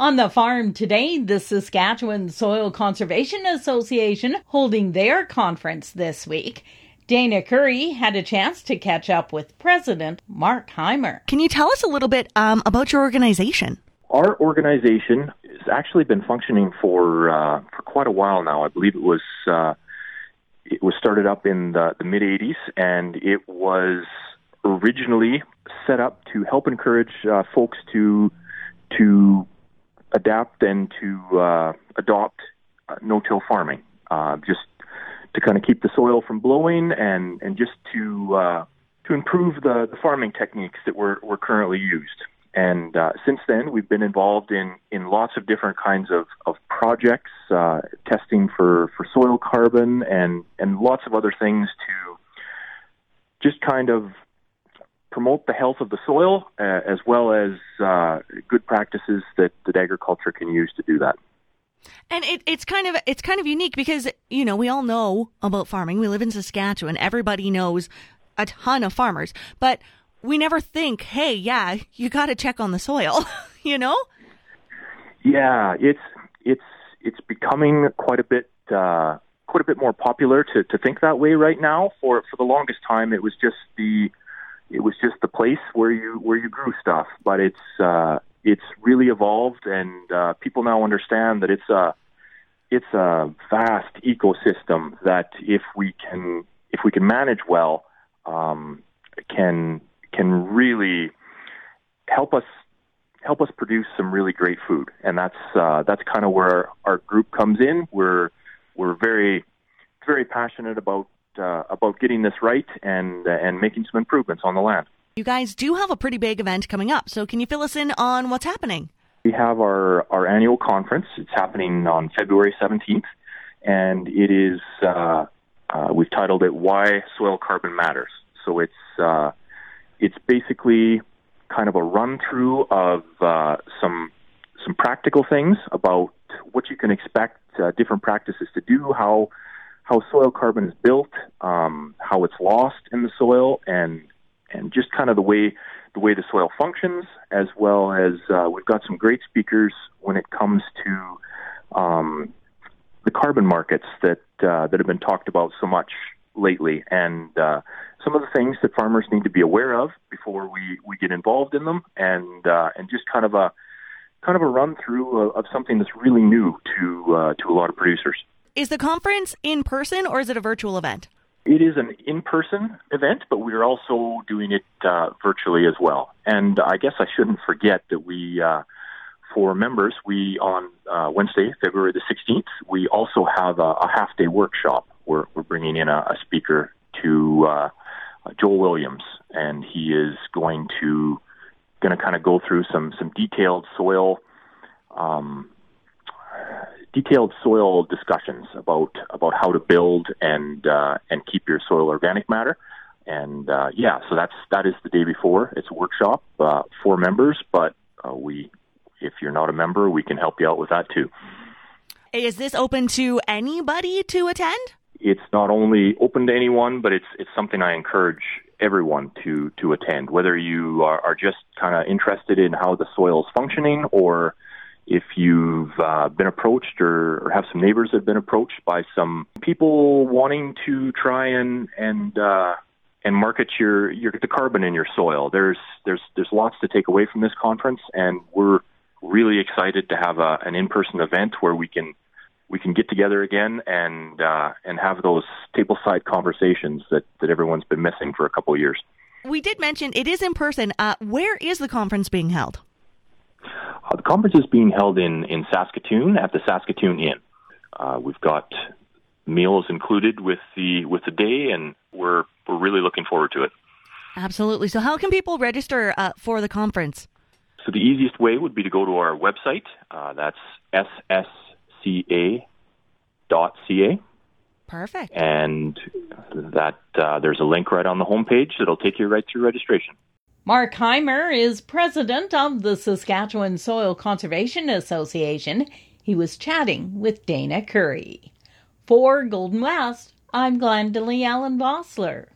On the farm today, the Saskatchewan Soil Conservation Association holding their conference this week. Dana Curry had a chance to catch up with President Mark Heimer. Can you tell us a little bit um, about your organization? Our organization has actually been functioning for uh, for quite a while now. I believe it was uh, it was started up in the, the mid '80s, and it was originally set up to help encourage uh, folks to to adapt and to uh, adopt uh, no-till farming, uh, just to kind of keep the soil from blowing and and just to uh, to improve the, the farming techniques that were were currently used. And uh, since then, we've been involved in, in lots of different kinds of, of projects, uh, testing for, for soil carbon and, and lots of other things to just kind of promote the health of the soil uh, as well as uh, good practices that, that agriculture can use to do that. And it, it's kind of it's kind of unique because you know we all know about farming. We live in Saskatchewan. Everybody knows a ton of farmers, but we never think, hey, yeah, you got to check on the soil. you know? Yeah, it's it's it's becoming quite a bit uh, quite a bit more popular to to think that way right now. For for the longest time, it was just the it was just the place where you where you grew stuff. But it's uh, it's really evolved, and uh, people now understand that it's a it's a vast ecosystem that if we can if we can manage well, um, can can really help us help us produce some really great food, and that's uh, that's kind of where our group comes in. We're we're very very passionate about uh, about getting this right and uh, and making some improvements on the land. You guys do have a pretty big event coming up, so can you fill us in on what's happening? We have our our annual conference. It's happening on February seventeenth, and it is uh, uh, we've titled it "Why Soil Carbon Matters." So it's uh, it's basically kind of a run through of uh, some some practical things about what you can expect uh, different practices to do, how how soil carbon is built, um, how it's lost in the soil, and and just kind of the way the way the soil functions, as well as uh, we've got some great speakers when it comes to um, the carbon markets that uh, that have been talked about so much lately, and uh, some of the things that farmers need to be aware of before we, we get involved in them, and uh, and just kind of a kind of a run through of, of something that's really new to uh, to a lot of producers. Is the conference in person or is it a virtual event? It is an in-person event, but we are also doing it uh, virtually as well. And I guess I shouldn't forget that we, uh, for members, we on uh, Wednesday, February the 16th, we also have a, a half-day workshop. We're, we're bringing in a, a speaker to uh, Joel Williams, and he is going to going to kind of go through some some detailed soil um, detailed soil discussions about about how to build and uh, and keep your soil organic matter. And uh, yeah, so that's that is the day before. It's a workshop uh, for members, but uh, we if you're not a member, we can help you out with that too. Is this open to anybody to attend? it's not only open to anyone, but it's it's something I encourage everyone to to attend, whether you are, are just kind of interested in how the soil is functioning, or if you've uh, been approached or, or have some neighbors that have been approached by some people wanting to try and and uh, and market your your the carbon in your soil. There's there's there's lots to take away from this conference, and we're really excited to have a, an in-person event where we can we can get together again and uh, and have those tableside conversations that, that everyone's been missing for a couple of years. We did mention it is in person. Uh, where is the conference being held? Uh, the conference is being held in, in Saskatoon at the Saskatoon Inn. Uh, we've got meals included with the with the day, and we're we're really looking forward to it. Absolutely. So, how can people register uh, for the conference? So, the easiest way would be to go to our website. Uh, that's ss ca.ca. Perfect. And that uh, there's a link right on the homepage that'll take you right through registration. Mark Heimer is president of the Saskatchewan Soil Conservation Association. He was chatting with Dana Curry. For Golden West, I'm Glendalee Allen Vossler.